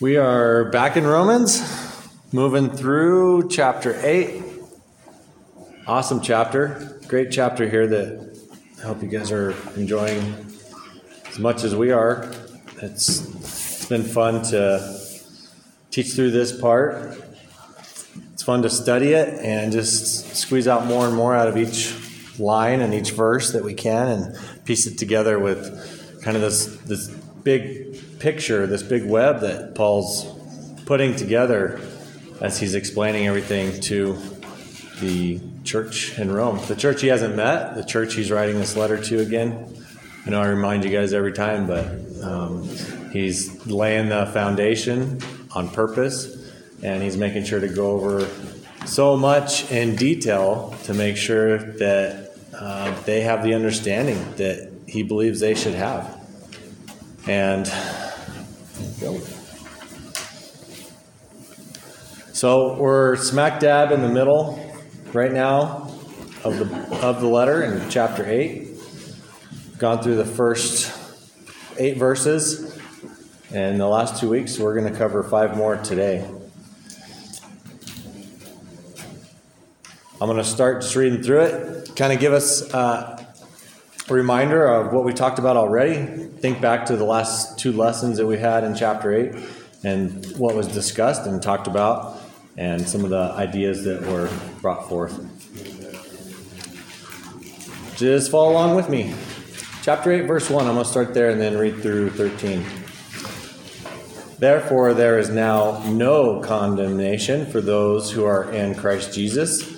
We are back in Romans, moving through chapter 8. Awesome chapter. Great chapter here that I hope you guys are enjoying as much as we are. It's, it's been fun to teach through this part. It's fun to study it and just squeeze out more and more out of each line and each verse that we can and piece it together with kind of this, this big picture, this big web that Paul's putting together as he's explaining everything to the church in Rome. The church he hasn't met, the church he's writing this letter to again. I know I remind you guys every time, but um, he's laying the foundation on purpose and he's making sure to go over so much in detail to make sure that uh, they have the understanding that he believes they should have. And so we're smack dab in the middle right now of the of the letter in chapter eight. Gone through the first eight verses, and the last two weeks we're going to cover five more today. I'm going to start just reading through it, kind of give us uh, a reminder of what we talked about already. Think back to the last two lessons that we had in chapter 8 and what was discussed and talked about, and some of the ideas that were brought forth. Just follow along with me. Chapter 8, verse 1, I'm going to start there and then read through 13. Therefore, there is now no condemnation for those who are in Christ Jesus.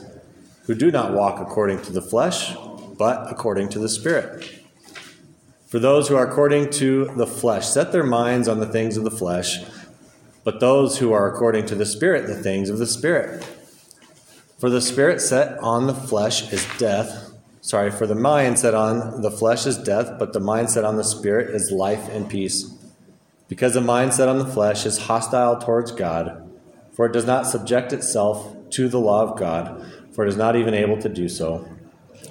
who do not walk according to the flesh, but according to the Spirit. For those who are according to the flesh set their minds on the things of the flesh, but those who are according to the Spirit, the things of the Spirit. For the Spirit set on the flesh is death. Sorry, for the mind set on the flesh is death, but the mind set on the Spirit is life and peace. Because the mind set on the flesh is hostile towards God, for it does not subject itself to the law of God for it is not even able to do so.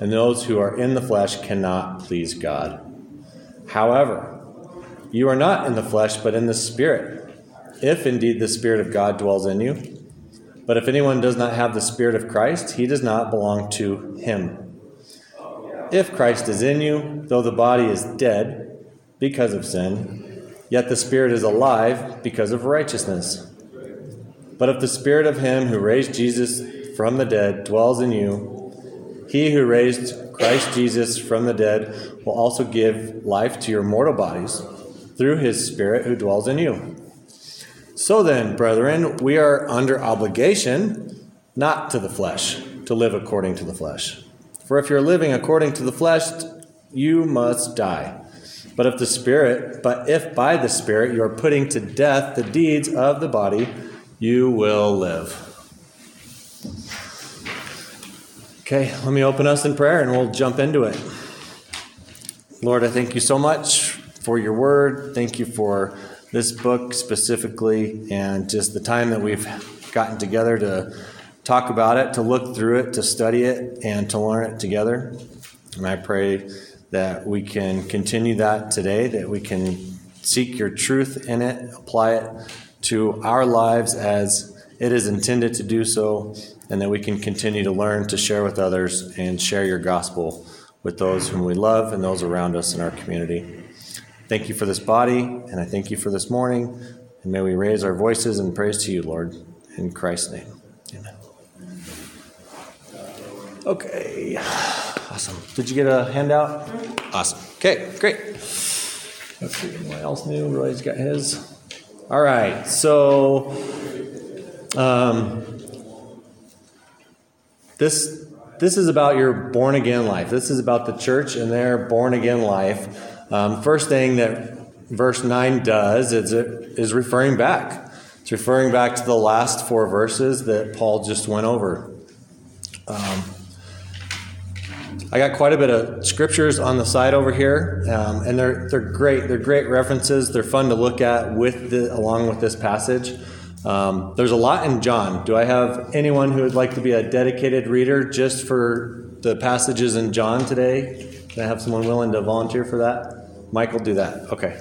And those who are in the flesh cannot please God. However, you are not in the flesh, but in the Spirit, if indeed the Spirit of God dwells in you. But if anyone does not have the Spirit of Christ, he does not belong to him. If Christ is in you, though the body is dead because of sin, yet the Spirit is alive because of righteousness. But if the Spirit of him who raised Jesus from the dead dwells in you, he who raised Christ Jesus from the dead will also give life to your mortal bodies through his Spirit who dwells in you. So then, brethren, we are under obligation not to the flesh, to live according to the flesh. For if you're living according to the flesh, you must die. But if the Spirit, but if by the Spirit you are putting to death the deeds of the body, you will live. Okay, let me open us in prayer and we'll jump into it. Lord, I thank you so much for your word. Thank you for this book specifically and just the time that we've gotten together to talk about it, to look through it, to study it, and to learn it together. And I pray that we can continue that today, that we can seek your truth in it, apply it to our lives as it is intended to do so, and that we can continue to learn to share with others and share your gospel with those whom we love and those around us in our community. Thank you for this body, and I thank you for this morning. And may we raise our voices in praise to you, Lord, in Christ's name. Amen. Okay. Awesome. Did you get a handout? Awesome. Okay, great. Let's see what else new. Roy's got his. All right. So, um, this, this is about your born again life. This is about the church and their born again life. Um, first thing that verse 9 does is, it is referring back. It's referring back to the last four verses that Paul just went over. Um, I got quite a bit of scriptures on the side over here, um, and they're they're great. They're great references. They're fun to look at with the, along with this passage. Um, there's a lot in John. Do I have anyone who would like to be a dedicated reader just for the passages in John today? Can I have someone willing to volunteer for that? Michael, do that. Okay.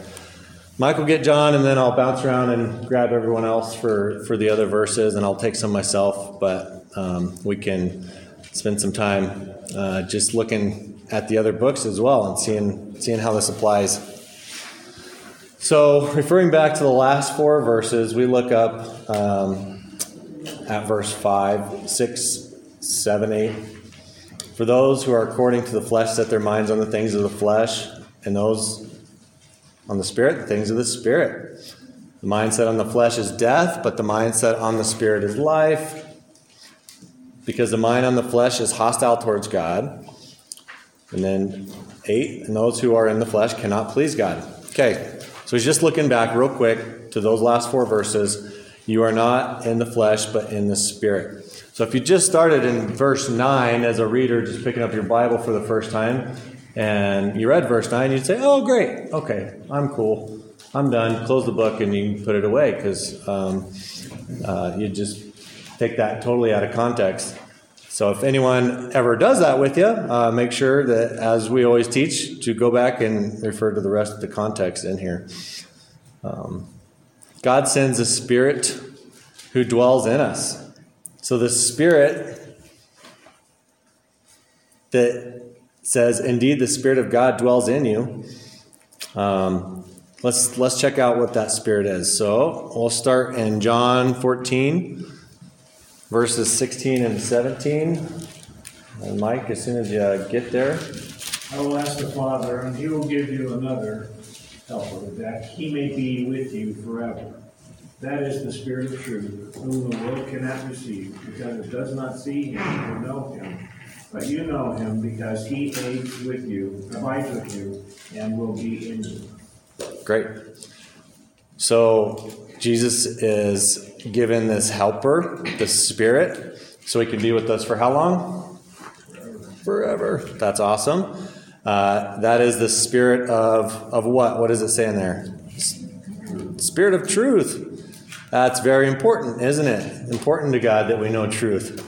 Michael, get John, and then I'll bounce around and grab everyone else for, for the other verses, and I'll take some myself. But um, we can spend some time uh, just looking at the other books as well and seeing seeing how this applies. So, referring back to the last four verses, we look up um, at verse 5, 6, 7, 8. For those who are according to the flesh set their minds on the things of the flesh, and those on the spirit, the things of the spirit. The mindset on the flesh is death, but the mindset on the spirit is life because the mind on the flesh is hostile towards God. And then eight, and those who are in the flesh cannot please God. Okay, so he's just looking back real quick to those last four verses. You are not in the flesh, but in the spirit. So if you just started in verse 9 as a reader, just picking up your Bible for the first time, and you read verse 9, you'd say, Oh, great, okay, I'm cool. I'm done. Close the book and you can put it away because um, uh, you just take that totally out of context. So if anyone ever does that with you, uh, make sure that, as we always teach, to go back and refer to the rest of the context in here. Um, God sends a spirit who dwells in us. So the spirit that says, "Indeed, the spirit of God dwells in you." Um, let's let's check out what that spirit is. So we'll start in John 14 verses 16 and 17. And Mike, as soon as you get there. I will ask the Father, and he will give you another helper, that he may be with you forever. That is the Spirit of truth, whom the world cannot receive, because it does not see him or know him. But you know him, because he aids with you, abides with you, and will be in you. Great. So Jesus is given this helper, the Spirit, so he can be with us for how long? Forever. That's awesome. Uh, that is the spirit of, of what? What does it say in there? Spirit of truth. That's very important, isn't it? Important to God that we know truth.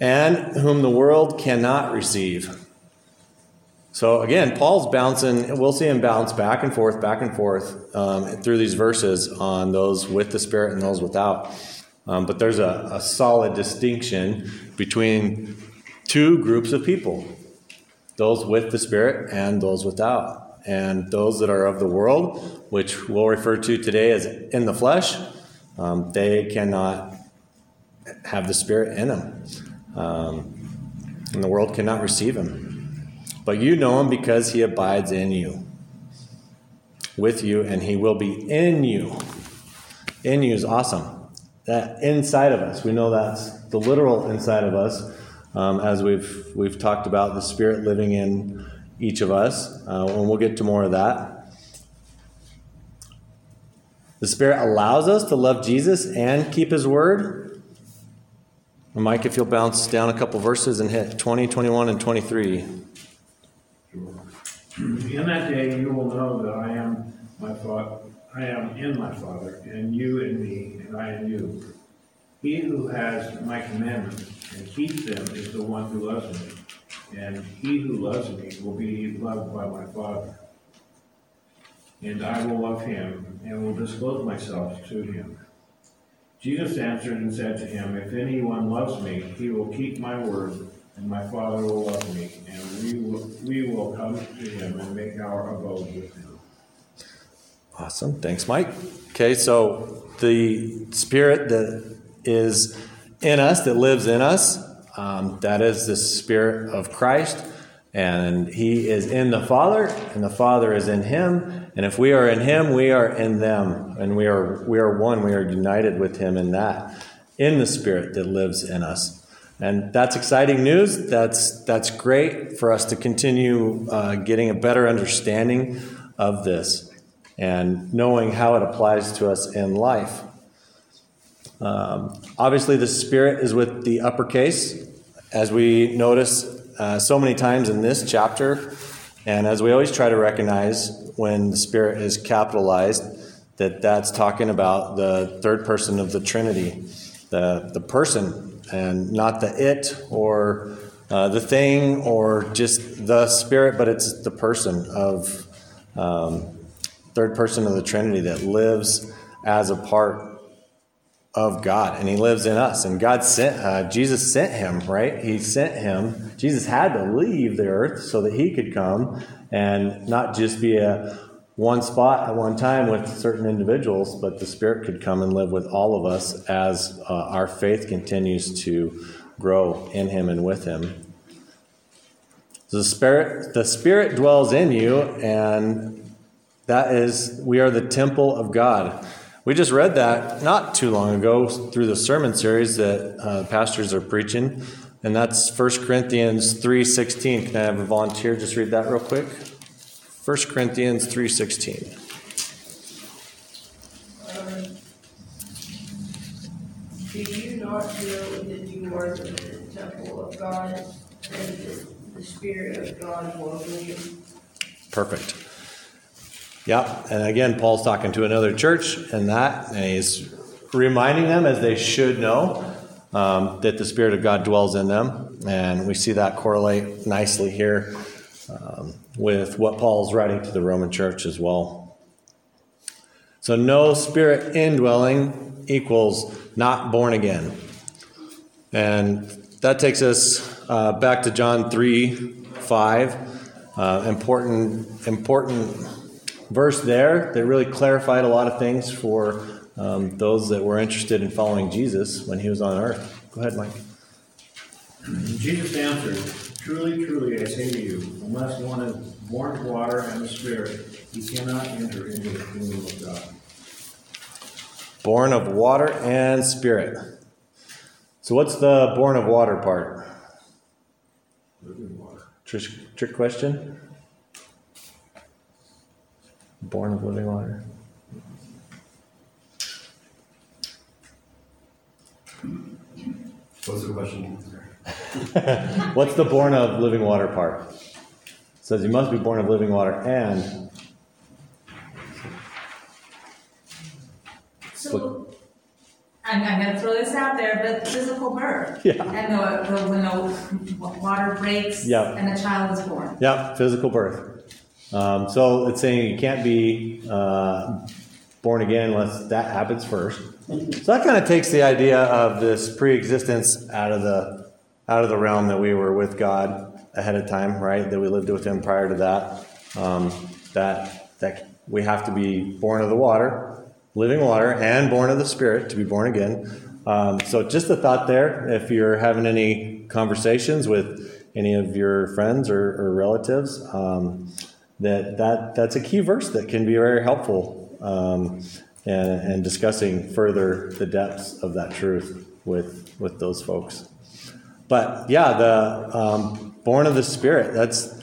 And whom the world cannot receive. So again, Paul's bouncing, we'll see him bounce back and forth, back and forth um, through these verses on those with the Spirit and those without. Um, but there's a, a solid distinction between two groups of people those with the Spirit and those without. And those that are of the world, which we'll refer to today as in the flesh, um, they cannot have the Spirit in them. Um, and the world cannot receive him. But you know him because he abides in you, with you, and he will be in you. In you is awesome. That inside of us, we know that's the literal inside of us, um, as we've we've talked about the Spirit living in each of us, uh, and we'll get to more of that. The Spirit allows us to love Jesus and keep His word. Mike, if you'll bounce down a couple verses and hit 20, 21, and 23. In that day you will know that I am my Father, I am in my Father, and you in me, and I in you. He who has my commandments and keeps them is the one who loves me, and he who loves me will be loved by my Father. And I will love him, and will disclose myself to him. Jesus answered and said to him, If anyone loves me, he will keep my word and my Father will love me, and we will, we will come to him and make our abode with him. Awesome. Thanks, Mike. Okay, so the Spirit that is in us, that lives in us, um, that is the Spirit of Christ. And He is in the Father, and the Father is in Him. And if we are in Him, we are in them. And we are, we are one. We are united with Him in that, in the Spirit that lives in us. And that's exciting news. That's, that's great for us to continue uh, getting a better understanding of this and knowing how it applies to us in life. Um, obviously, the Spirit is with the uppercase, as we notice uh, so many times in this chapter, and as we always try to recognize when the Spirit is capitalized, that that's talking about the third person of the Trinity, the, the person, and not the it or uh, the thing or just the Spirit, but it's the person of um, third person of the Trinity that lives as a part of God, and He lives in us. And God sent uh, Jesus sent Him, right? He sent Him. Jesus had to leave the earth so that He could come and not just be a one spot at one time with certain individuals, but the Spirit could come and live with all of us as uh, our faith continues to grow in Him and with Him. The Spirit, the Spirit dwells in you, and that is, we are the temple of God. We just read that not too long ago through the sermon series that uh, pastors are preaching, and that's 1 Corinthians 3.16. Can I have a volunteer just read that real quick? 1 Corinthians 3.16. Um, Do you not know that you are the temple of God, and that the Spirit of God dwells in you? Perfect. Yeah, and again, Paul's talking to another church and that, and he's reminding them, as they should know, um, that the Spirit of God dwells in them. And we see that correlate nicely here um, with what Paul's writing to the Roman church as well. So, no Spirit indwelling equals not born again. And that takes us uh, back to John 3 5. Uh, important, important verse there that really clarified a lot of things for um, those that were interested in following Jesus when he was on earth. Go ahead, Mike. Jesus answered, Truly, truly, I say to you, unless one is born of water and the Spirit, he cannot enter into the kingdom of God. Born of water and spirit. So, what's the born of water part? Living water. Trick, trick question? Born of living water. What's the question? What's the born of living water part? It says you must be born of living water and So, I'm, I'm gonna throw this out there, but physical birth. Yeah. And the, the, when the water breaks. Yeah. And the child is born. yeah, physical birth. Um, so it's saying you can't be uh, born again unless that happens first. So that kind of takes the idea of this pre-existence out of the out of the realm that we were with God ahead of time, right? That we lived with Him prior to that. Um, that that we have to be born of the water, living water, and born of the Spirit to be born again. Um, so just a thought there. If you're having any conversations with any of your friends or, or relatives, um, that, that that's a key verse that can be very helpful um, and, and discussing further the depths of that truth with with those folks. But yeah, the um, born of the Spirit. That's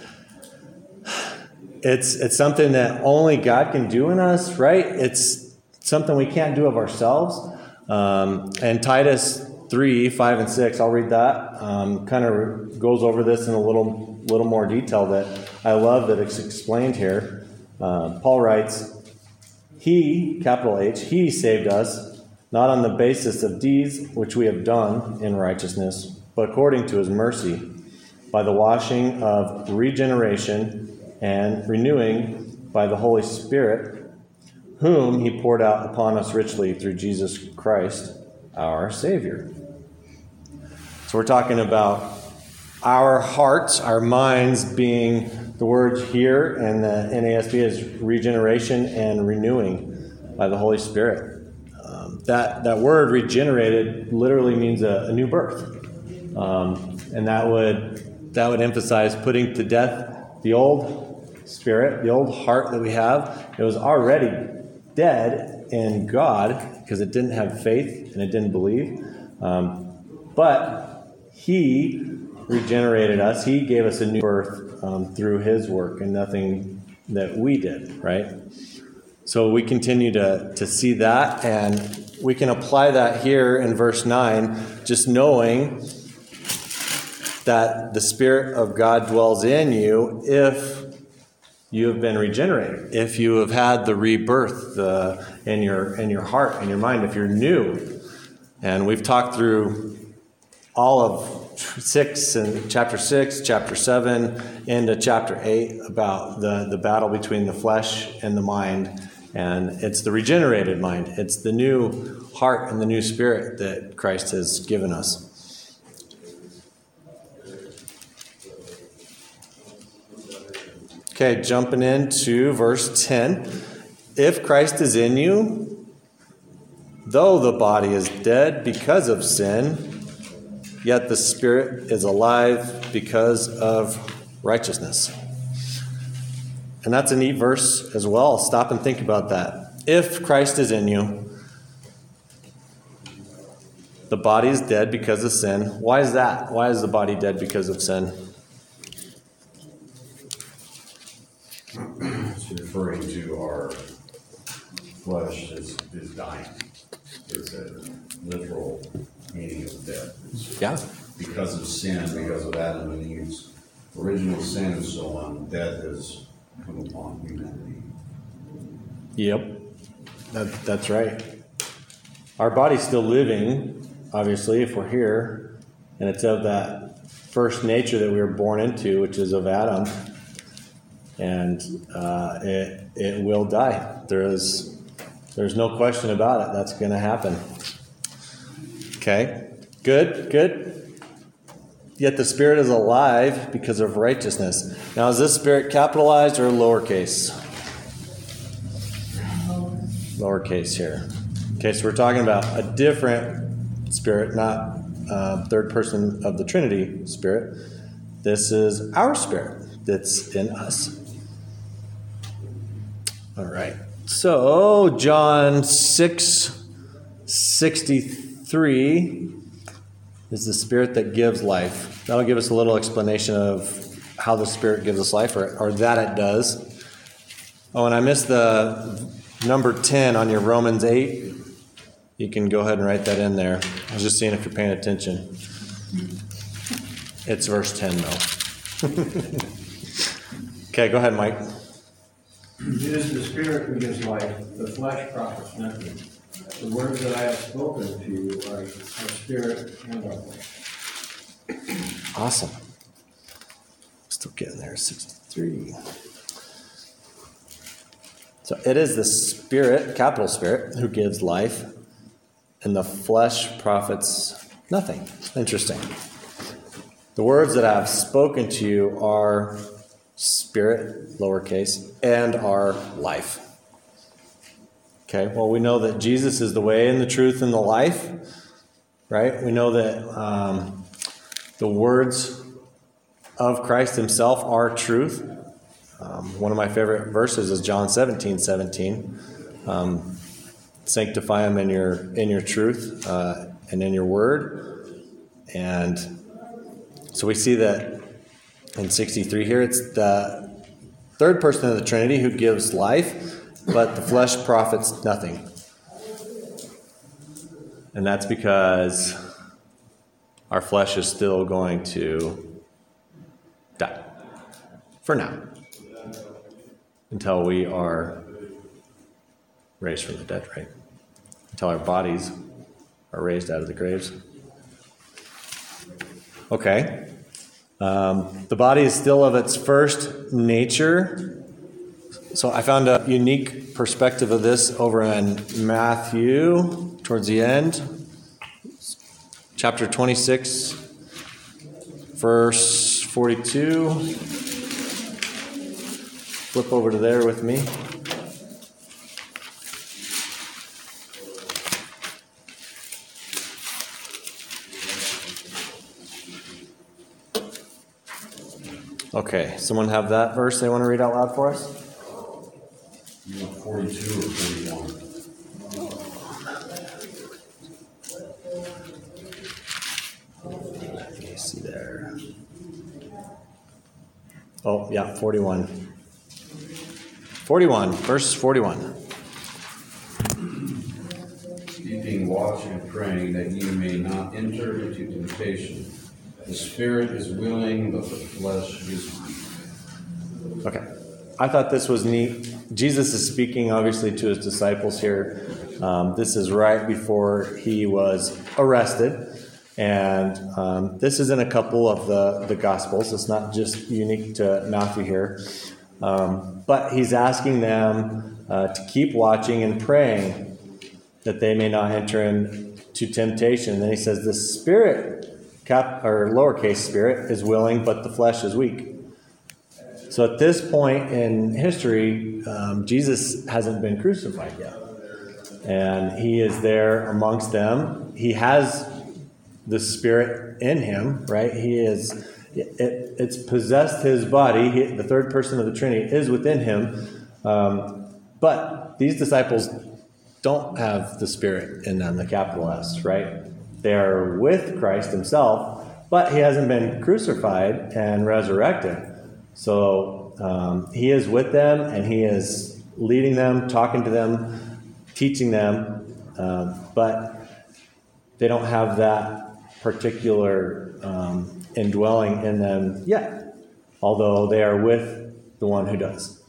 it's it's something that only God can do in us, right? It's something we can't do of ourselves. Um, and Titus three, five, and six. I'll read that. Um, kind of goes over this in a little little more detail that I love that it's explained here. Uh, Paul writes, "He, capital H, He saved us, not on the basis of deeds which we have done in righteousness, but according to His mercy, by the washing of regeneration and renewing by the Holy Spirit, whom He poured out upon us richly through Jesus Christ, our Savior." So we're talking about our hearts, our minds being the word here, and the NASB is regeneration and renewing by the Holy Spirit. Um, that, that word regenerated literally means a, a new birth. Um, and that would, that would emphasize putting to death the old spirit, the old heart that we have. It was already dead in God because it didn't have faith and it didn't believe. Um, but He regenerated us. He gave us a new birth um, through His work and nothing that we did, right? So we continue to, to see that. And we can apply that here in verse 9, just knowing that the Spirit of God dwells in you if you have been regenerated, if you have had the rebirth uh, in your in your heart in your mind, if you're new. And we've talked through all of six and chapter six, chapter seven, into chapter eight about the, the battle between the flesh and the mind. And it's the regenerated mind. It's the new heart and the new spirit that Christ has given us. Okay, jumping into verse 10. If Christ is in you, though the body is dead because of sin, yet the spirit is alive because of righteousness. And that's a neat verse as well. Stop and think about that. If Christ is in you, the body is dead because of sin. Why is that? Why is the body dead because of sin? It's referring to our flesh is, is dying. It's a literal meaning of death. It's Yeah. Because of sin, because of Adam and Eve's original sin and so on, death has come upon humanity. Yep. That, that's right. Our body's still living, obviously, if we're here, and it's of that first nature that we were born into, which is of Adam. And uh, it, it will die. There is, there's no question about it. That's going to happen. Okay. Good, good. Yet the Spirit is alive because of righteousness. Now, is this Spirit capitalized or lowercase? lowercase here. Okay, so we're talking about a different spirit, not uh, third person of the Trinity spirit. This is our spirit that's in us. All right. So, John 6 63 is the spirit that gives life. That'll give us a little explanation of how the spirit gives us life, or, or that it does. Oh, and I missed the number 10 on your Romans 8. You can go ahead and write that in there. I was just seeing if you're paying attention. It's verse 10, though. okay, go ahead, Mike. It is the spirit who gives life, the flesh profits nothing. The words that I have spoken to you are, are spirit and are life. Awesome. Still getting there, 63. So it is the Spirit, capital Spirit, who gives life, and the flesh profits nothing. Interesting. The words that I have spoken to you are spirit, lowercase, and our life. Okay, well, we know that Jesus is the way and the truth and the life, right? We know that um, the words of Christ Himself are truth. Um, one of my favorite verses is John 17 17. Um, Sanctify them in your, in your truth uh, and in your word. And so we see that in 63 here, it's the third person of the Trinity who gives life, but the flesh profits nothing. And that's because our flesh is still going to die for now until we are raised from the dead, right? Until our bodies are raised out of the graves. Okay. Um, the body is still of its first nature. So I found a unique perspective of this over in Matthew towards the end, chapter 26, verse 42. Flip over to there with me. Okay, someone have that verse they want to read out loud for us? Forty-two or forty-one? Let me see there. Oh, yeah, 41. 41, verse 41. Speaking keeping watch and praying that you may not enter into temptation. The spirit is willing, but the flesh is weak. Okay. I thought this was neat. Jesus is speaking, obviously, to his disciples here. Um, this is right before he was arrested. And um, this is in a couple of the, the Gospels. It's not just unique to Matthew here. Um, but he's asking them uh, to keep watching and praying that they may not enter into temptation. And then he says, The spirit, cap, or lowercase spirit, is willing, but the flesh is weak. So at this point in history, um, Jesus hasn't been crucified yet. And he is there amongst them. He has the Spirit in him, right? He is, it, it's possessed his body. He, the third person of the Trinity is within him. Um, but these disciples don't have the Spirit in them, the capital S, right? They are with Christ himself, but he hasn't been crucified and resurrected. So um, he is with them and he is leading them, talking to them, teaching them, um, but they don't have that particular um, indwelling in them yet, although they are with the one who does.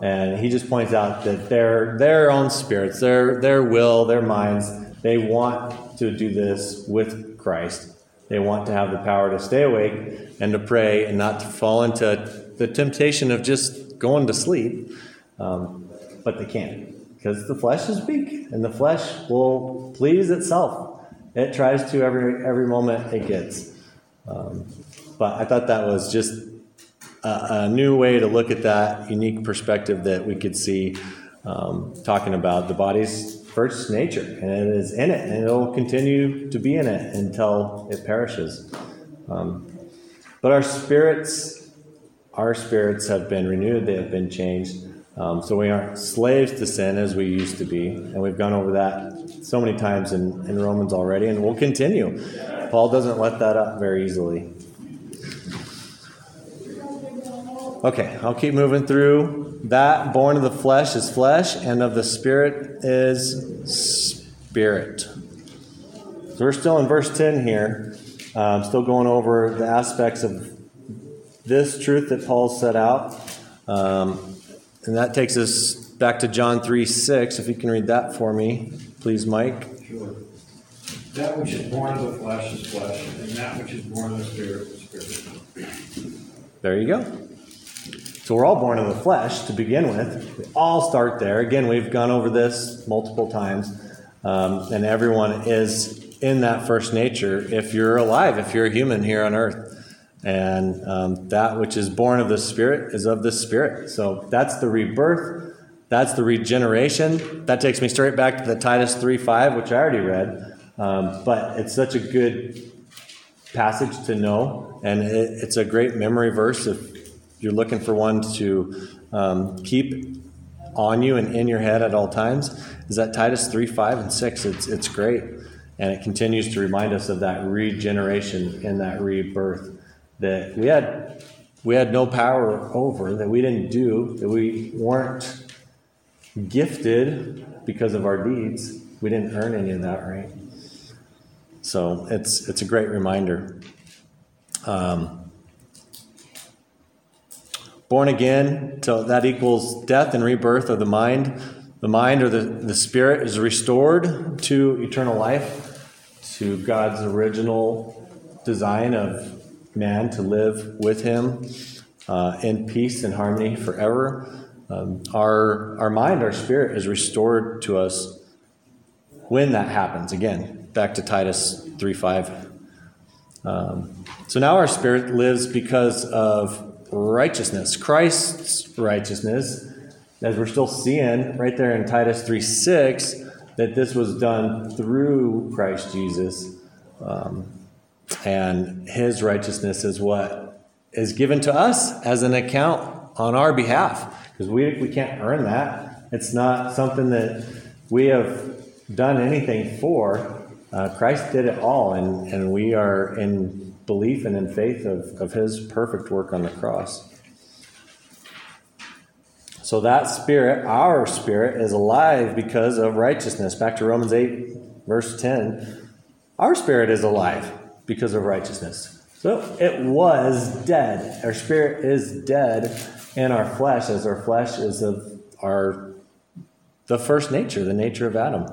And he just points out that their their own spirits, their their will, their minds, they want to do this with Christ. They want to have the power to stay awake and to pray and not to fall into the temptation of just going to sleep. Um, but they can't because the flesh is weak and the flesh will please itself. It tries to every every moment it gets. Um, but I thought that was just a, a, new way to look at that unique perspective that we could see um, talking about the body's first nature, and it is in it, and it'll continue to be in it until it perishes. Um, but our spirits, our spirits have been renewed; they have been changed. Um, so we aren't slaves to sin as we used to be, and we've gone over that so many times in, in Romans already, and we'll continue. Paul doesn't let that up very easily. Okay, I'll keep moving through. That born of the flesh is flesh, and of the spirit is spirit. So we're still in verse 10 here. Um, still going over the aspects of this truth that Paul set out. Um, and that takes us back to John 3 6. If you can read that for me, please, Mike. Sure. That which is born of the flesh is flesh, and that which is born of the spirit is spirit. There you go. So we're all born of the flesh to begin with. We all start there. Again, we've gone over this multiple times, um, and everyone is in that first nature if you're alive, if you're a human here on earth. And um, that which is born of the Spirit is of the Spirit. So that's the rebirth. That's the regeneration. That takes me straight back to the Titus 3 5, which I already read. Um, but it's such a good passage to know. And it, it's a great memory verse if you're looking for one to um, keep on you and in your head at all times. Is that Titus 3 5 and 6? It's, it's great. And it continues to remind us of that regeneration and that rebirth that we had we had no power over, that we didn't do, that we weren't gifted because of our deeds. We didn't earn any of that, right? So it's it's a great reminder. Um, born again, so that equals death and rebirth of the mind. The mind or the, the spirit is restored to eternal life, to God's original design of man to live with him uh, in peace and harmony forever. Um, our, our mind, our spirit is restored to us when that happens. Again, back to Titus 3 5. Um, so now our spirit lives because of righteousness, Christ's righteousness, as we're still seeing right there in Titus 3 6, that this was done through Christ Jesus. Um, and his righteousness is what is given to us as an account on our behalf because we, we can't earn that. It's not something that we have done anything for. Uh, Christ did it all, and, and we are in belief and in faith of, of his perfect work on the cross. So that spirit, our spirit, is alive because of righteousness. Back to Romans 8 verse 10, our spirit is alive because of righteousness. So it was dead. Our spirit is dead in our flesh, as our flesh is of our the first nature, the nature of Adam.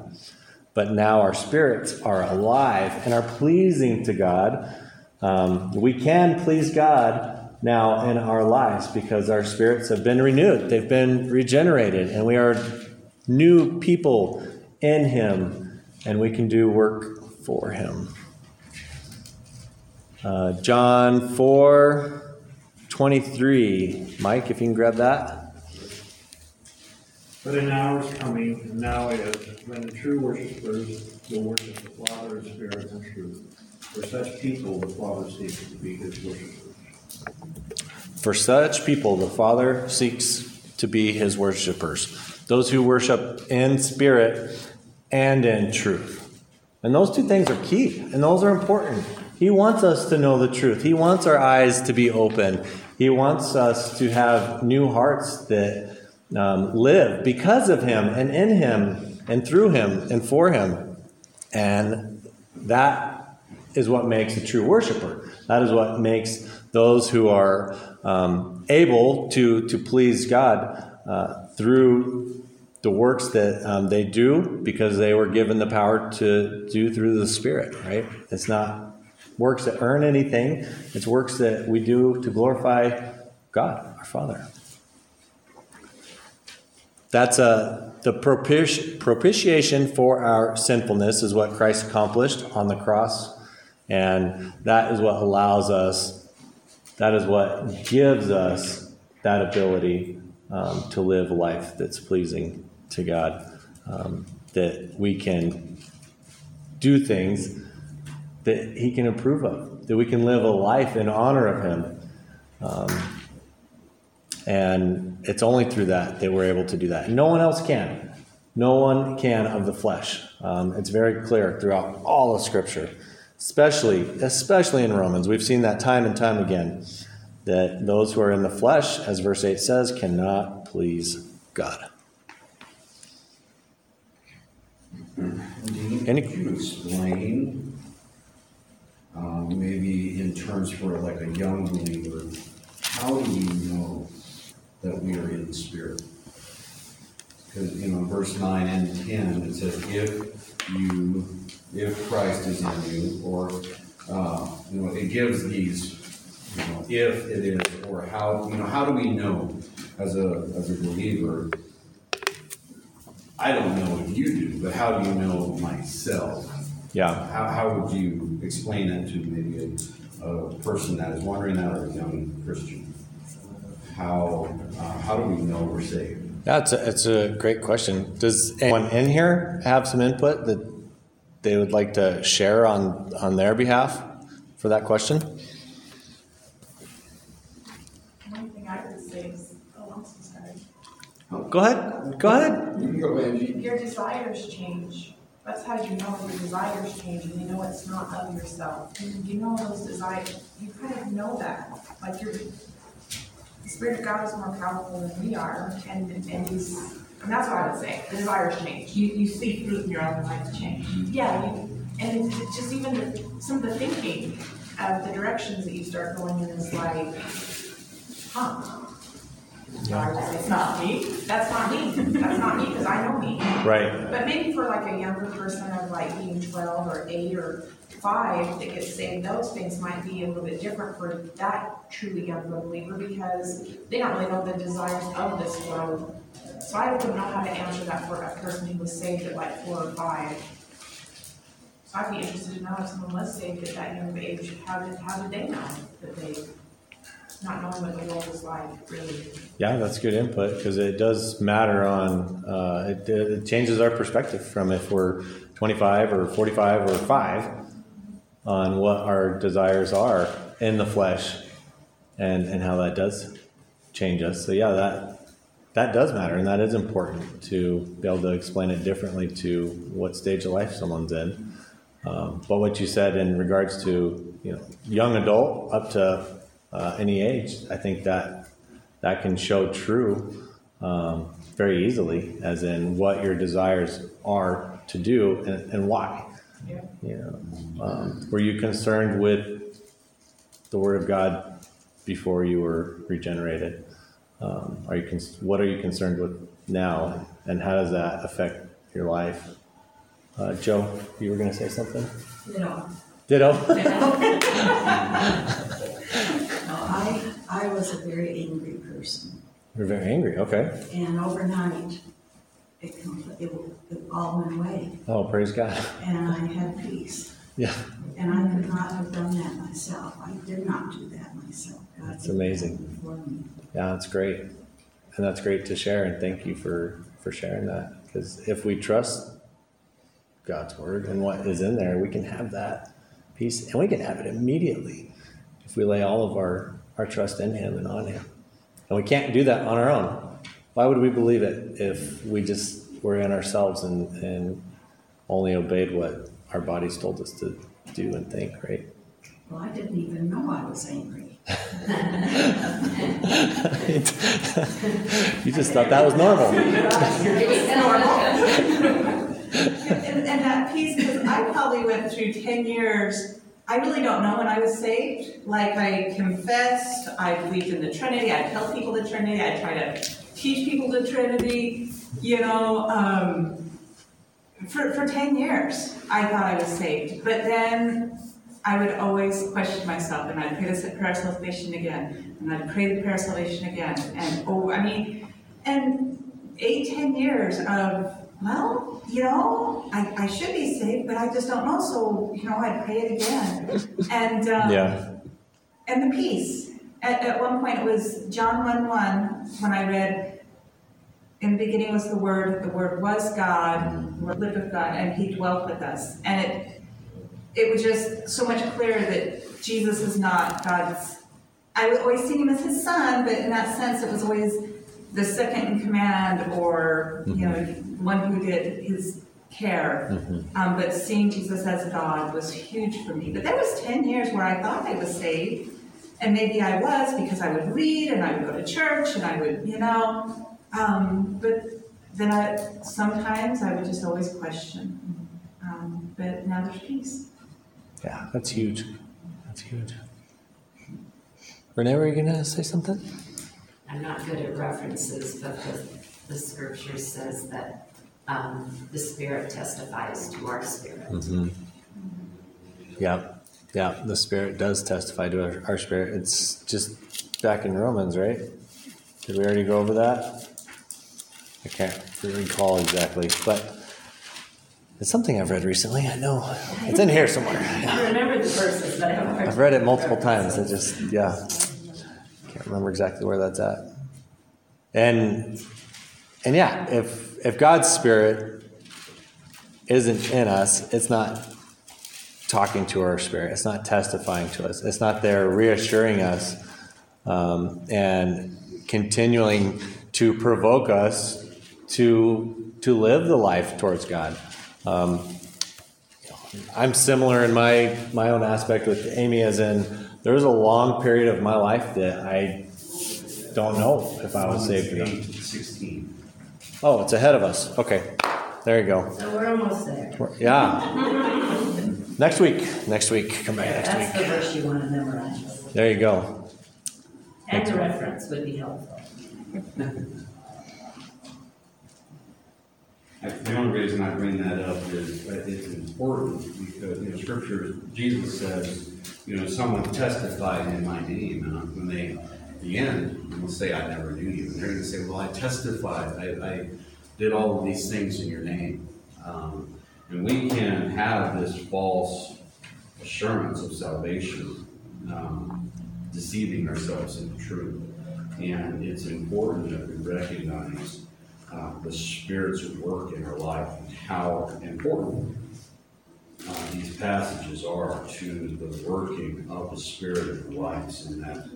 But now our spirits are alive and are pleasing to God. Um, we can please God now in our lives because our spirits have been renewed, they've been regenerated, and we are new people in Him, and we can do work for Him. Uh, John 4 23. Mike, if you can grab that. But an hour is coming, and now is, when the true worshipers will worship the Father in spirit and truth. For such people, the Father seeks to be his worshipers. For such people, the Father seeks to be his worshipers, those who worship in spirit and in truth. And those two things are key, and those are important. He wants us to know the truth. He wants our eyes to be open. He wants us to have new hearts that um, live because of Him and in Him and through Him and for Him. And that is what makes a true worshiper. That is what makes those who are um, able to, to please God uh, through the works that um, they do because they were given the power to do through the Spirit, right? It's not works that earn anything, it's works that we do to glorify God, our Father. That's a, the propiti- propitiation for our sinfulness is what Christ accomplished on the cross. And that is what allows us, that is what gives us that ability um, to live a life that's pleasing to God. Um, that we can do things that He can approve of, that we can live a life in honor of Him. Um, and it's only through that that we're able to do that. No one else can. No one can of the flesh. Um, it's very clear throughout all of Scripture, especially especially in Romans. We've seen that time and time again that those who are in the flesh, as verse eight says, cannot please God. Any- you explain, um, maybe in terms for like a young believer, how do we know that we are in the Spirit? Because, you know, verse nine and ten, it says, if you, if Christ is in you, or, uh, you know, it gives these, you know, if it is, or how, you know, how do we know as a, as a believer I don't know if you do, but how do you know myself? Yeah. How, how would you explain that to maybe a, a person that is wondering that or a young Christian? How, uh, how do we know we're saved? That's a, it's a great question. Does anyone in here have some input that they would like to share on, on their behalf for that question? One thing I would say is, oh, I'm so sorry. Oh, go ahead. Go ahead. You can go, Angie. Your desires change. That's how you know your desires change, and you know it's not of yourself. And you know those desires, you kind of know that. Like your, the Spirit of God is more powerful than we are, and, and he's, and that's what I would say. The desires change. You, you see fruit in your own life change. Mm-hmm. Yeah, you, and it's it's just even the, some of the thinking of the directions that you start going in is like, huh? It's not me. That's not me. That's not me, because I know me. Right. But maybe for like a younger person of like being twelve or eight or five that gets saved, those things might be a little bit different for that truly young believer because they don't really know the desires of this world. So I wouldn't know how to answer that for a person who was saved at like four or five. So I'd be interested to know if someone was saved at that young age, how did, how did they know that they, not knowing what the world was like, really? Yeah, that's good input because it does matter on, uh, it, it changes our perspective from if we're 25 or 45 or 5 on what our desires are in the flesh and, and how that does change us. So, yeah, that, that does matter and that is important to be able to explain it differently to what stage of life someone's in. Um, but what you said in regards to, you know, young adult up to uh, any age, I think that that can show true um, very easily, as in what your desires are to do and, and why. Yeah. You know, um, were you concerned with the Word of God before you were regenerated? Um, are you cons- what are you concerned with now, and how does that affect your life? Uh, Joe, you were going to say something. You know, Ditto. I, I was a very angry person, You're very angry. Okay. and overnight, it, compl- it, it all went away, Oh, praise God. and I had peace. Yeah, And I could not have done that myself. I did not do that myself. God That's did that amazing. For me. yeah, that's great, and that's great to share. And thank you for for sharing that. Because if we trust God's word and what is in there, we can have that peace, and we can have it immediately if we lay all of our our trust in Him and on Him. And we can't do that on our own. Why would we believe it if we just were in ourselves and and only obeyed what our bodies told us to do and think, right? Well, I didn't even know I was angry. you just thought that was normal. And, and that peace, because I probably went through ten years, I really don't know when I was saved. Like I confessed, I believed in the Trinity, I tell people the Trinity, I try to teach people the Trinity, you know, um, for, for ten years, I thought I was saved. But then I would always question myself, and I'd pray the prayer of salvation again, and I'd pray the prayer of salvation again, and oh, I mean, and eight, ten years of, well, you know, I, I should be saved, but I just don't know, so, you know, I'd pray it again. And, um, Yeah. and the peace. At, at one point, it was John 1 1, when I read, In the beginning was the Word, the Word was God, the Word lived with God, and He dwelt with us. And it, it was just so much clearer that Jesus is not God's. I would always see him as his son, but in that sense, it was always the second in command or, you know, one who did his care. Um, but seeing Jesus as God was huge for me. But there was 10 years where I thought I was saved. And maybe I was because I would read and I would go to church and I would, you know. Um, but then I, sometimes I would just always question. Um, but now there's peace. Yeah, that's huge. That's huge. Renee, were you gonna say something? I'm not good at references, but the, the scripture says that, um, the Spirit testifies to our spirit. Mm-hmm. Yeah, yeah. The Spirit does testify to our, our spirit. It's just back in Romans, right? Did we already go over that? I can't recall exactly, but it's something I've read recently. I know it's in here somewhere. I remember the verses, but I haven't. I've read it multiple times. I just, yeah, can't remember exactly where that's at. And and yeah, if if God's spirit isn't in us, it's not talking to our spirit. It's not testifying to us. It's not there reassuring us um, and continuing to provoke us to to live the life towards God. Um, I'm similar in my my own aspect with Amy, as in there was a long period of my life that I don't know if I was saved or not. Eight, Sixteen. Oh, it's ahead of us. Okay, there you go. so we're almost there. We're- Yeah. next week. Next week. Come back next That's week. the verse you wanna memorize. There you go. And the reference would be helpful. The only reason I bring that up is that it's important because, you know, scripture, Jesus says, you know, someone testified in my name, and when they, the end, will say, I never knew you. And they're gonna say, well, I testified, I, I did all of these things in your name. Um, And we can have this false assurance of salvation, um, deceiving ourselves in the truth. And it's important that we recognize uh, the Spirit's work in our life and how important uh, these passages are to the working of the Spirit in our lives, and that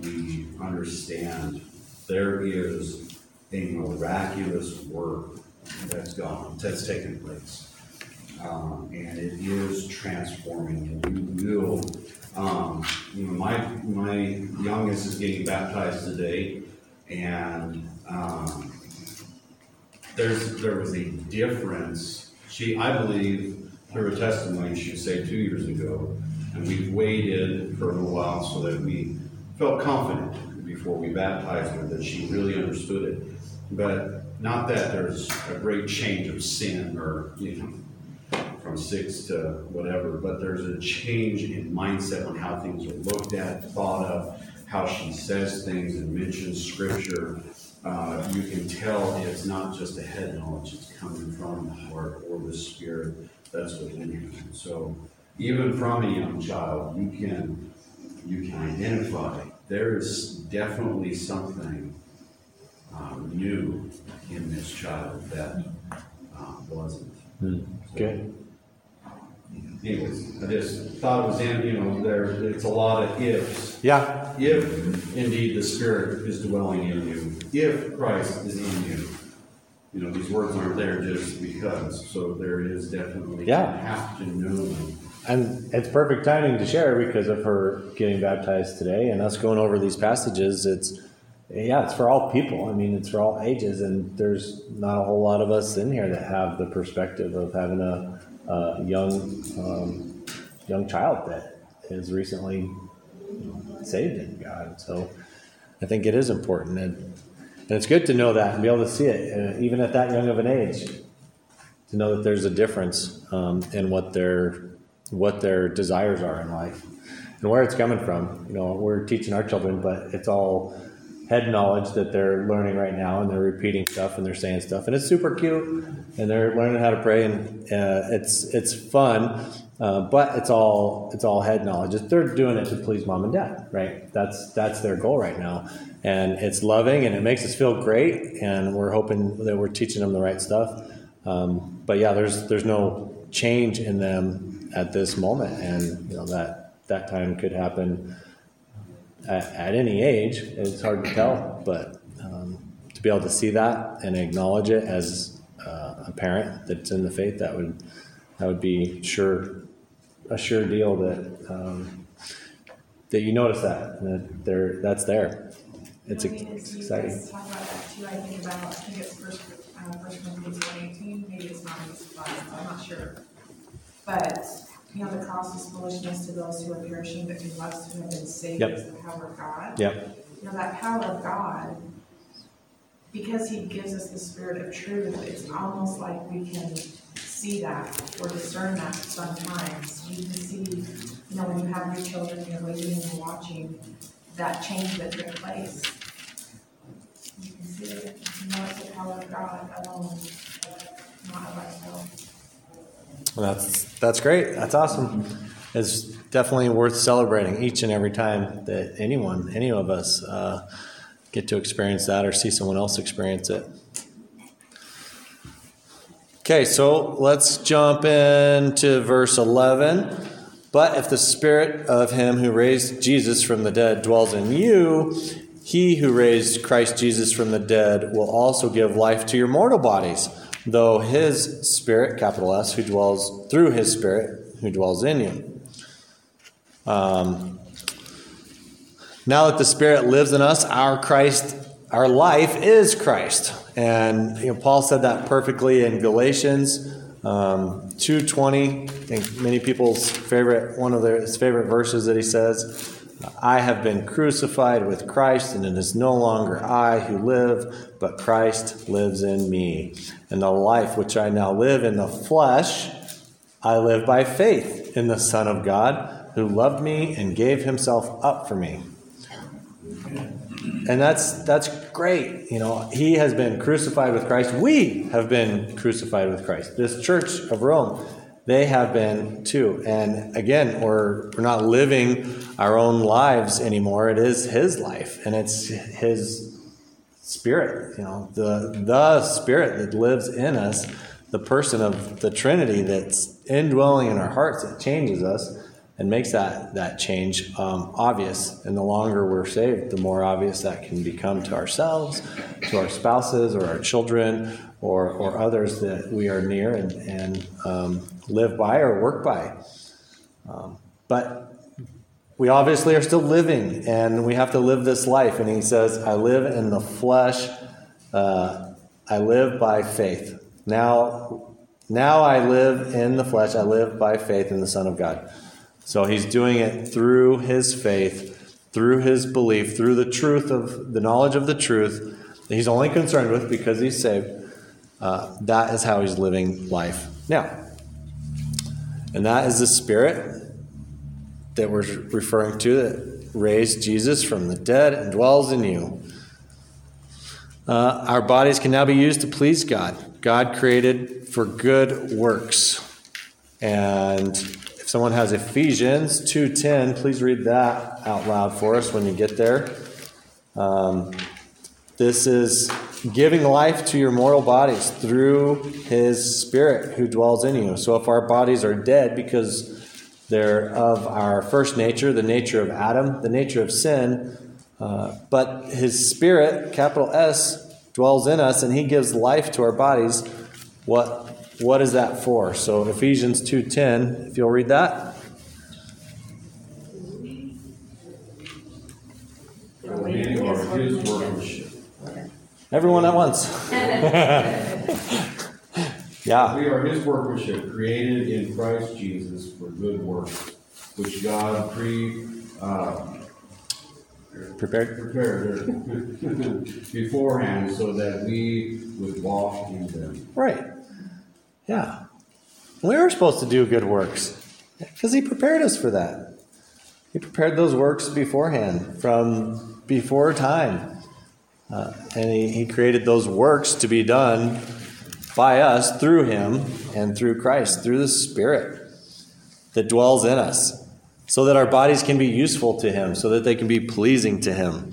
we understand there is a miraculous work that's gone, that's taken place. Um, and it is transforming, and you will, um, you know, my, my youngest is getting baptized today, and, um, there's, there was a difference She, I believe, through a testimony she said two years ago, and we've waited for a little while so that we felt confident before we baptized her that she really understood it. But not that there's a great change of sin or, you know, from six to whatever, but there's a change in mindset on how things are looked at, thought of, how she says things and mentions scripture. Uh, you can tell it's not just a head knowledge, it's coming from the heart or the spirit that's within you. So even from a young child, you can you can identify there is definitely something um, new in this child that uh, wasn't. Good. Anyways, I just thought it was in, you know, there, it's a lot of ifs. Yeah. If indeed the Spirit is dwelling in you, if Christ is in you. You know, these words aren't there just because, so there is definitely, you Yeah. have to know them. And it's perfect timing to share because of her getting baptized today and us going over these passages. It's, yeah, it's for all people. I mean, it's for all ages. And there's not a whole lot of us in here that have the perspective of having a, a young, um, young child that is recently saved in God. So I think it is important. And, and it's good to know that and be able to see it, uh, even at that young of an age, to know that there's a difference um, in what their what their desires are in life and where it's coming from. You know, we're teaching our children, but it's all head knowledge that they're learning right now, and they're repeating stuff and they're saying stuff, and it's super cute, and they're learning how to pray, and uh, it's it's fun. Uh, but it's all it's all head knowledge. They're doing it to please mom and dad, right? That's that's their goal right now, and it's loving and it makes us feel great. And we're hoping that we're teaching them the right stuff. Um, but yeah, there's there's no change in them at this moment, and you know that that time could happen at, at any age. It's hard to tell, but um, to be able to see that and acknowledge it as uh, a parent that's in the faith, that would that would be sure a sure deal that um, that you notice that that there that's there. It's, I mean, it's exciting. talk about that too, I think about, I think it's first, uh, first Corinthians one eighteen, maybe it's not in this class, I'm not sure. But, you know, the cross is foolishness to those who are perishing, but to us who have been saved Yep. is the power of God. Yep. You know, that power of God, because he gives us the spirit of truth, it's almost like we can see that or discern that sometimes. You can see, you know, when you have your children, you're waiting and you're watching, that change that took place. You can see it, you know it's the power of God alone, not of ourselves. That's that's great. That's awesome. It's definitely worth celebrating each and every time that anyone, any of us, uh, get to experience that or see someone else experience it. Okay, so let's jump into verse 11. But if the spirit of him who raised Jesus from the dead dwells in you, he who raised Christ Jesus from the dead will also give life to your mortal bodies, though his spirit, capital S, who dwells through his spirit, who dwells in you. Um, now that the Spirit lives in us, our Christ, our life is Christ, and you know, Paul said that perfectly in Galatians um, two twenty. I think many people's favorite one of their his favorite verses that he says, "I have been crucified with Christ, and it is no longer I who live, but Christ lives in me, and the life which I now live in the flesh." I live by faith in the Son of God who loved me and gave himself up for me. And that's that's great. You know, he has been crucified with Christ. We have been crucified with Christ. This church of Rome, they have been too. And again, we're we're not living our own lives anymore. It is his life and it's his spirit, you know, the the spirit that lives in us, the person of the Trinity that's indwelling in our hearts that changes us and makes that that change um, obvious. And the longer we're saved, the more obvious that can become to ourselves, to our spouses, or our children, or or others that we are near and and um, live by or work by. Um, but we obviously are still living, and we have to live this life. And he says, "I live in the flesh. Uh, I live by faith." Now Now I live in the flesh, I live by faith in the Son of God. So he's doing it through his faith, through his belief, through the truth of the knowledge of the truth that he's only concerned with because he's saved. Uh, that is how he's living life now. And that is the spirit that we're referring to that raised Jesus from the dead and dwells in you. Uh, our bodies can now be used to please God. God created for good works. And someone has Ephesians 2:10, please read that out loud for us when you get there. Um, this is giving life to your mortal bodies through His Spirit who dwells in you. So if our bodies are dead because they're of our first nature, the nature of Adam, the nature of sin, uh, but His Spirit, capital S, dwells in us, and He gives life to our bodies. What what is that for? So Ephesians two ten, if you'll read that. We are his workmanship. Everyone at once. yeah. We are his workmanship, created in Christ Jesus for good works, which God pre, uh, Prepared? prepared beforehand so that we would walk in them. Right. Yeah. We were supposed to do good works because He prepared us for that. He prepared those works beforehand, from before time. Uh, and he, he created those works to be done by us through Him and through Christ, through the Spirit that dwells in us, so that our bodies can be useful to Him, so that they can be pleasing to Him.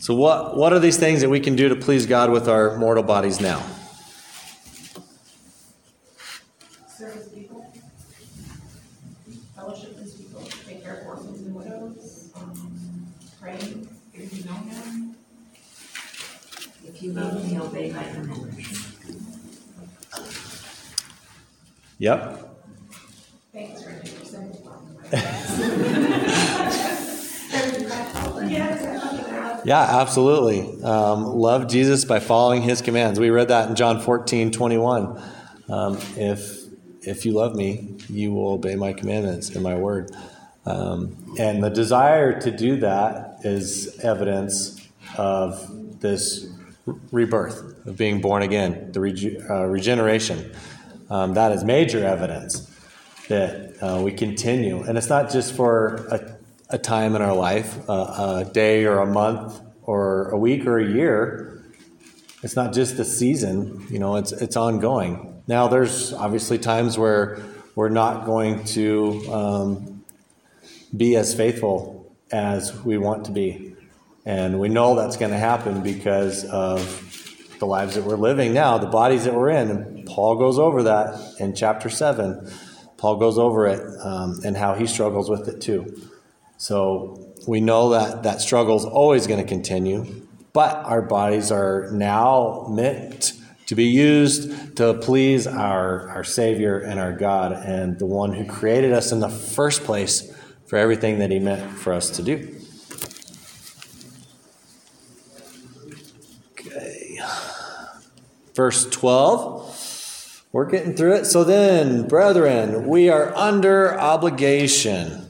So, what, what are these things that we can do to please God with our mortal bodies now? Service people. Fellowship with people, take care of orphans and widows, um, praying, if you know him. If you love me, obey my commandments. Yep. Thanks, Randy, for sending. Yeah, absolutely. Um, love Jesus by following his commands. We read that in John 14, 21. Um, if, if you love me, you will obey my commandments and my word. Um, and the desire to do that is evidence of this rebirth, of being born again, the rege- uh, regeneration. Um, that is major evidence that uh, we continue. And it's not just for a, a time in our life, uh, a day or a month or a week or a year. It's not just a season, you know, it's, it's ongoing. Now, there's obviously times where we're not going to um, be as faithful as we want to be. And we know that's going to happen because of the lives that we're living now, the bodies that we're in. And Paul goes over that in chapter 7. Paul goes over it um, and how he struggles with it too. So we know that that struggle is always going to continue, but our bodies are now meant to be used to please our, our Savior and our God and the one who created us in the first place for everything that he meant for us to do. Verse 12. We're getting through it. So then, brethren, we are under obligation,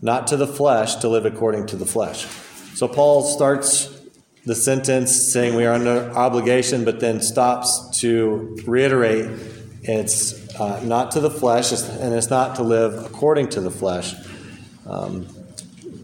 not to the flesh, to live according to the flesh. So Paul starts the sentence saying we are under obligation, but then stops to reiterate it's uh, not to the flesh, and it's not to live according to the flesh. Um,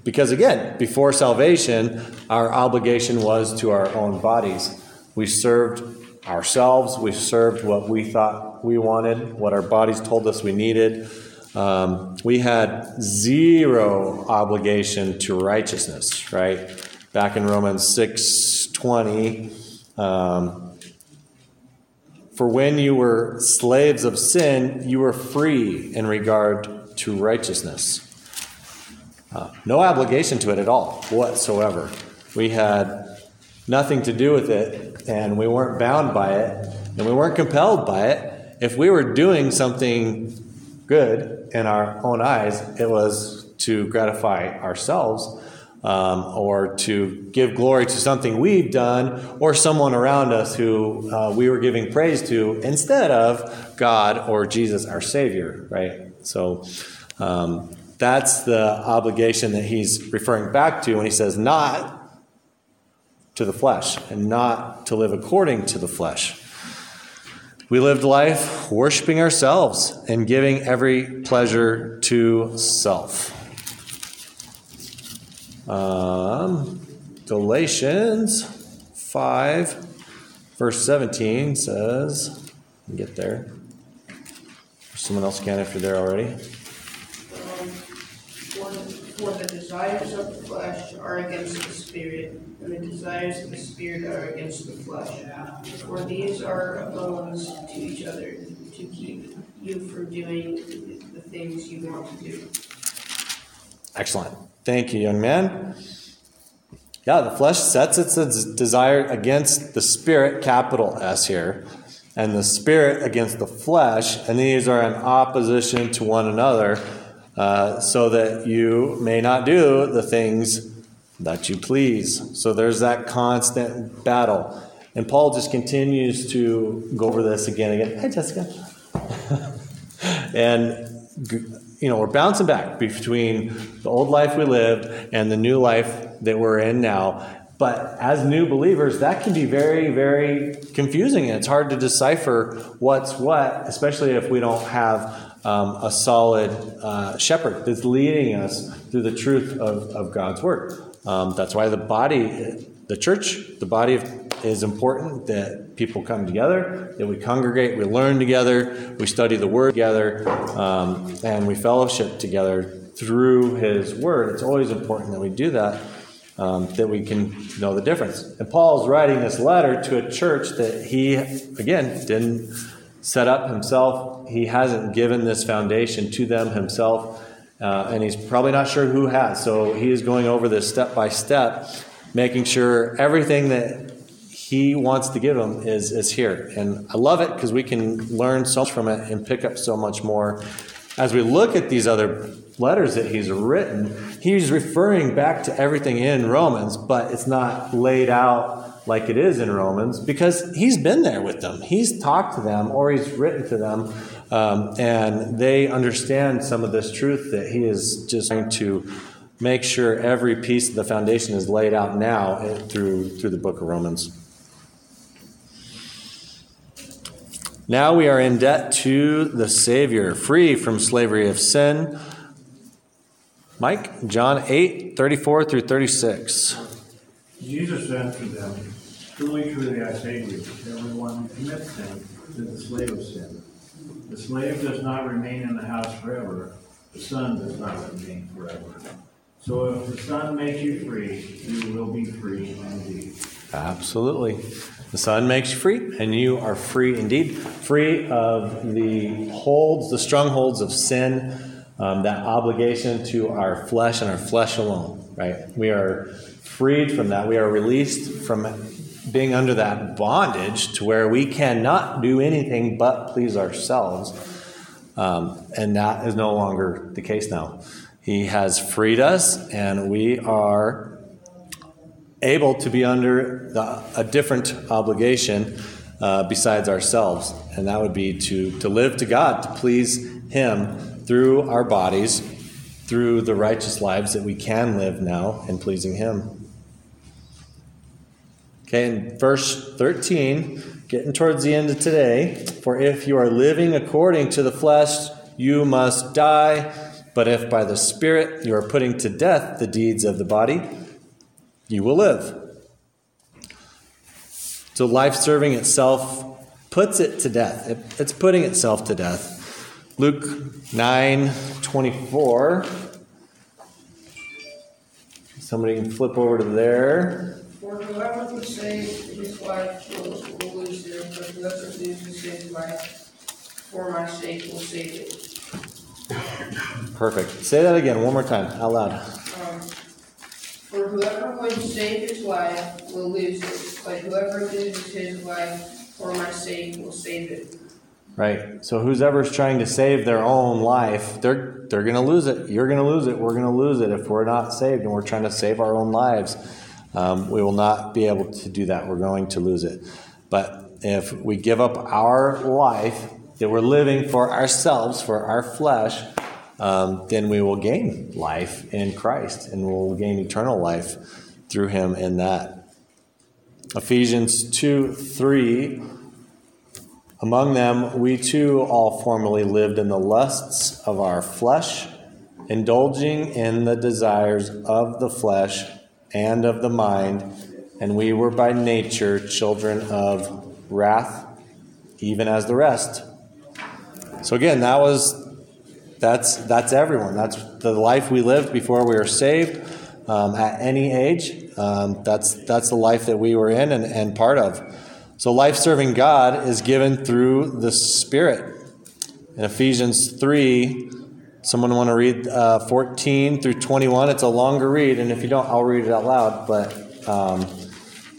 because again, before salvation, our obligation was to our own bodies. We served ourselves, we served what we thought we wanted, what our bodies told us we needed. Um, we had zero obligation to righteousness, right? Back in Romans 6 20. Um, for when you were slaves of sin, you were free in regard to righteousness. Uh, no obligation to it at all, whatsoever. We had nothing to do with it, and we weren't bound by it, and we weren't compelled by it. If we were doing something good in our own eyes, it was to gratify ourselves. um, or to give glory to something we've done or someone around us who uh, we were giving praise to instead of God or Jesus, our Savior, right? So um, that's the obligation that he's referring back to when he says, not to the flesh and not to live according to the flesh. We lived life worshiping ourselves and giving every pleasure to self. Um, Galatians 5, verse 17 says, get there. Someone else can if you're there already. For the, desires of the flesh are against the spirit, and the desires of the spirit are against the flesh. For these are opposed to each other, to keep you from doing the things you want to do. Excellent. Thank you, young man. Yeah, the flesh sets its desire against the spirit, capital S here, and the spirit against the flesh, and these are in opposition to one another, uh, so that you may not do the things that you please. So there's that constant battle. And Paul just continues to go over this again and again. Hi, Jessica. and you know, we're bouncing back between the old life we lived and the new life that we're in now. But as new believers, that can be very, very confusing, and it's hard to decipher what's what, especially if we don't have um, a solid uh, shepherd that's leading us through the truth of, of God's word. Um, that's why the body, the church, the body of, is important that people come together, that we congregate, we learn together, we study the word together, um, and we fellowship together through his word. It's always important that we do that, um, that we can know the difference. And Paul's writing this letter to a church that he, again, didn't set up himself. He hasn't given this foundation to them himself. Uh, and he's probably not sure who has. So he is going over this step by step, making sure everything that he wants to give them is, is here. And I love it because we can learn so much from it and pick up so much more. As we look at these other letters that he's written, he's referring back to everything in Romans, but it's not laid out like it is in Romans because he's been there with them. He's talked to them or he's written to them, um, and they understand some of this truth that he is just trying to make sure every piece of the foundation is laid out now through through the book of Romans. Now we are in debt to the Savior, free from slavery of sin. Mike, John 8, 34 through 36. Jesus answered them, Truly, truly, I say to you, everyone who commits sin is the slave of sin. The slave does not remain in the house forever, the son does not remain forever. So if the son makes you free, you will be free indeed. Absolutely. The Son makes you free, and you are free indeed, free of the holds, the strongholds of sin, um, that obligation to our flesh and our flesh alone, right? We are freed from that. We are released from being under that bondage to where we cannot do anything but please ourselves. Um, and that is no longer the case now. He has freed us, and we are able to be under the, a different obligation uh, besides ourselves, and that would be to, to live to God, to please Him through our bodies, through the righteous lives that we can live now in pleasing Him. Okay, in verse 13, getting towards the end of today, for if you are living according to the flesh, you must die. But if by the Spirit you are putting to death the deeds of the body, you will live. So life serving itself puts it to death. It, it's putting itself to death. Luke 9 24. Somebody can flip over to there. For whoever would save his life will, lose it, but whoever loses his life for my sake will save it. Perfect. Say that again, one more time, out loud. Um, For whoever would save his life will lose it, but whoever loses his life for my sake will save it. right? So who's ever's trying to save their own life, they're they're going to lose it. You're going to lose it. We're going to lose it if we're not saved and we're trying to save our own lives. Um, we will not be able to do that. We're going to lose it. But if we give up our life that we're living for ourselves, for our flesh, um, then we will gain life in Christ and we'll gain eternal life through Him in that. Ephesians 2 3. Among them, we too all formerly lived in the lusts of our flesh, indulging in the desires of the flesh and of the mind, and we were by nature children of wrath, even as the rest. So again, that was that's that's everyone. That's the life we lived before we were saved. Um, at any age, um, that's that's the life that we were in and, and part of. So life serving God is given through the Spirit. In Ephesians three, someone want to read uh, fourteen through twenty one. It's a longer read, and if you don't, I'll read it out loud. But um,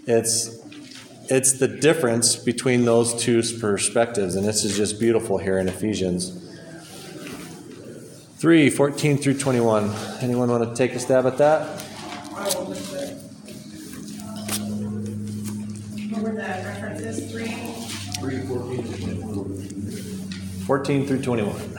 it's it's the difference between those two perspectives, and this is just beautiful here in Ephesians. 3 14 through 21. Anyone want to take a stab at that? I will look there. What were the references, three? 14 through 21.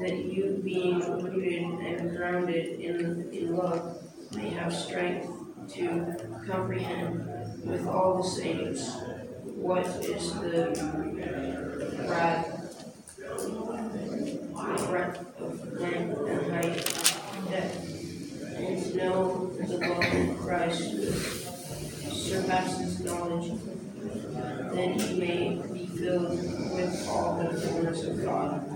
that you being rooted and grounded in, in love may have strength to comprehend with all the saints what is the breadth, the breadth of length and height, depth, and know the love of Christ surpasses knowledge, that he may be filled with all the fullness of God.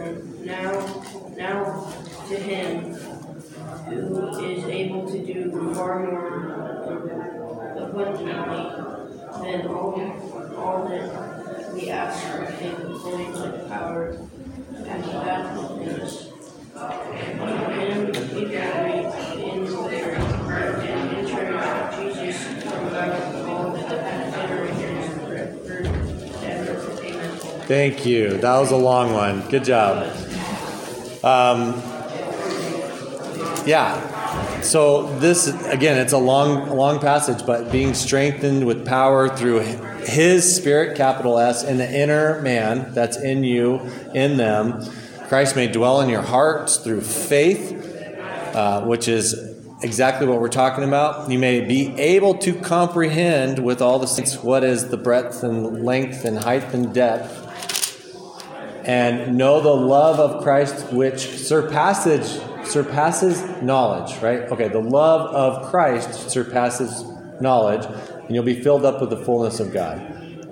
Now, now to him who is able to do far more abundantly than all, all that we ask or think according to the power and that within us. Him we glory in glory and in church Jesus throughout all the generations forever. Amen. Thank you. That was a long one. Good job. Um, yeah. So this again, it's a long, long passage, but being strengthened with power through His Spirit, capital S, in the inner man that's in you, in them. Christ may dwell in your hearts through faith, uh, which is exactly what we're talking about. You may be able to comprehend with all the saints what is the breadth and length and height and depth and know the love of Christ which surpasses surpasses knowledge, right? Okay, the love of Christ surpasses knowledge, and you'll be filled up with the fullness of God.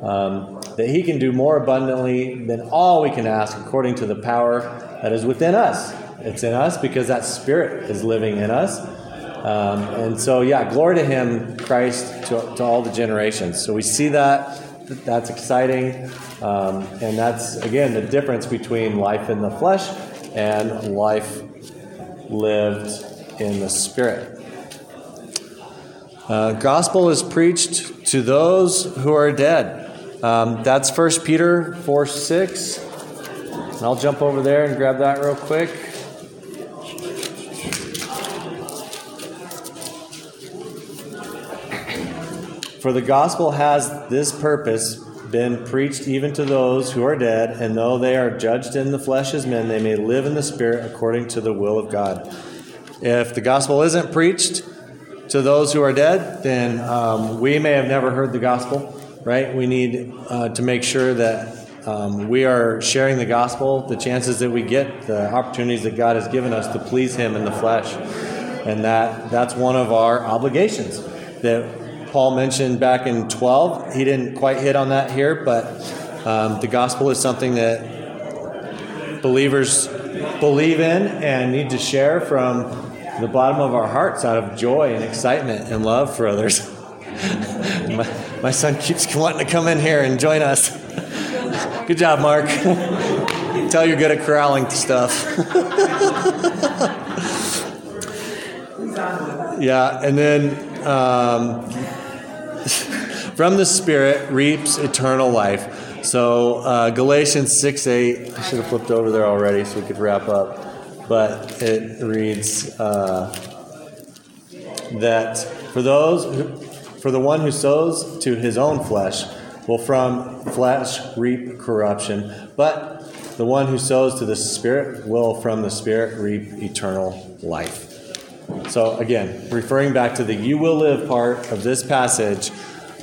Um, that He can do more abundantly than all we can ask, according to the power that is within us. It's in us because that Spirit is living in us. Um, and so, yeah, glory to Him, Christ, to, to all the generations. So we see that. That's exciting. Um, and that's, again, the difference between life in the flesh and life lived in the Spirit. Uh, gospel is preached to those who are dead. Um, that's 1 Peter 4 6. And I'll jump over there and grab that real quick. For the gospel has this purpose been preached even to those who are dead, and though they are judged in the flesh as men, they may live in the spirit according to the will of God. If the gospel isn't preached to those who are dead, then um, we may have never heard the gospel, right? We need uh, to make sure that um, we are sharing the gospel, the chances that we get, the opportunities that God has given us to please Him in the flesh. And that, that's one of our obligations that Paul mentioned back in 12. He didn't quite hit on that here, but um, the gospel is something that believers believe in and need to share from the bottom of our hearts out of joy and excitement and love for others. my, my son keeps wanting to come in here and join us. Good job, Mark. Tell you're good at corralling stuff. yeah, and then um, from the Spirit reaps eternal life. So uh, Galatians 6 8, I should have flipped over there already so we could wrap up. But it reads uh, that for those, who, for the one who sows to his own flesh, will from flesh reap corruption, but the one who sows to the Spirit will from the Spirit reap eternal life. So, again, referring back to the you will live part of this passage,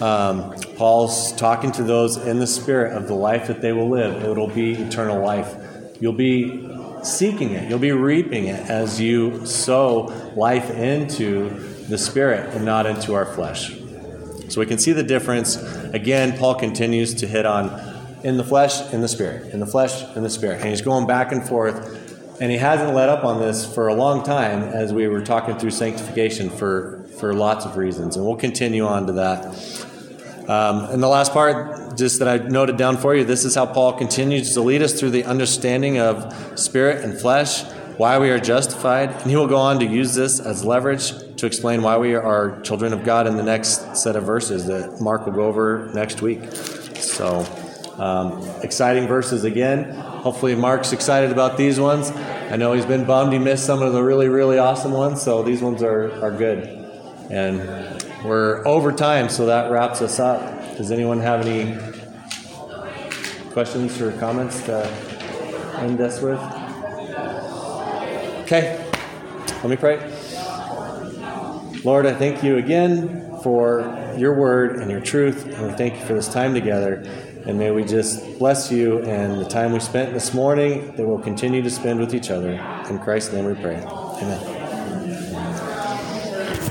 um, Paul's talking to those in the Spirit of the life that they will live. It'll be eternal life. You'll be seeking it, you'll be reaping it as you sow life into the Spirit and not into our flesh. So we can see the difference. Again, Paul continues to hit on in the flesh, in the spirit, in the flesh, in the spirit. And he's going back and forth. And he hasn't let up on this for a long time as we were talking through sanctification for, for lots of reasons. And we'll continue on to that. Um, and the last part, just that I noted down for you, this is how Paul continues to lead us through the understanding of spirit and flesh, why we are justified. And he will go on to use this as leverage to explain why we are children of God in the next set of verses that Mark will go over next week. So, um, exciting verses again. Hopefully, Mark's excited about these ones. I know he's been bummed he missed some of the really, really awesome ones, so these ones are, are good. And we're over time, so that wraps us up. Does anyone have any questions or comments to end us with? Okay, let me pray. Lord, I thank you again for your word and your truth, and we thank you for this time together. And may we just bless you and the time we spent this morning that we'll continue to spend with each other. In Christ's name we pray. Amen.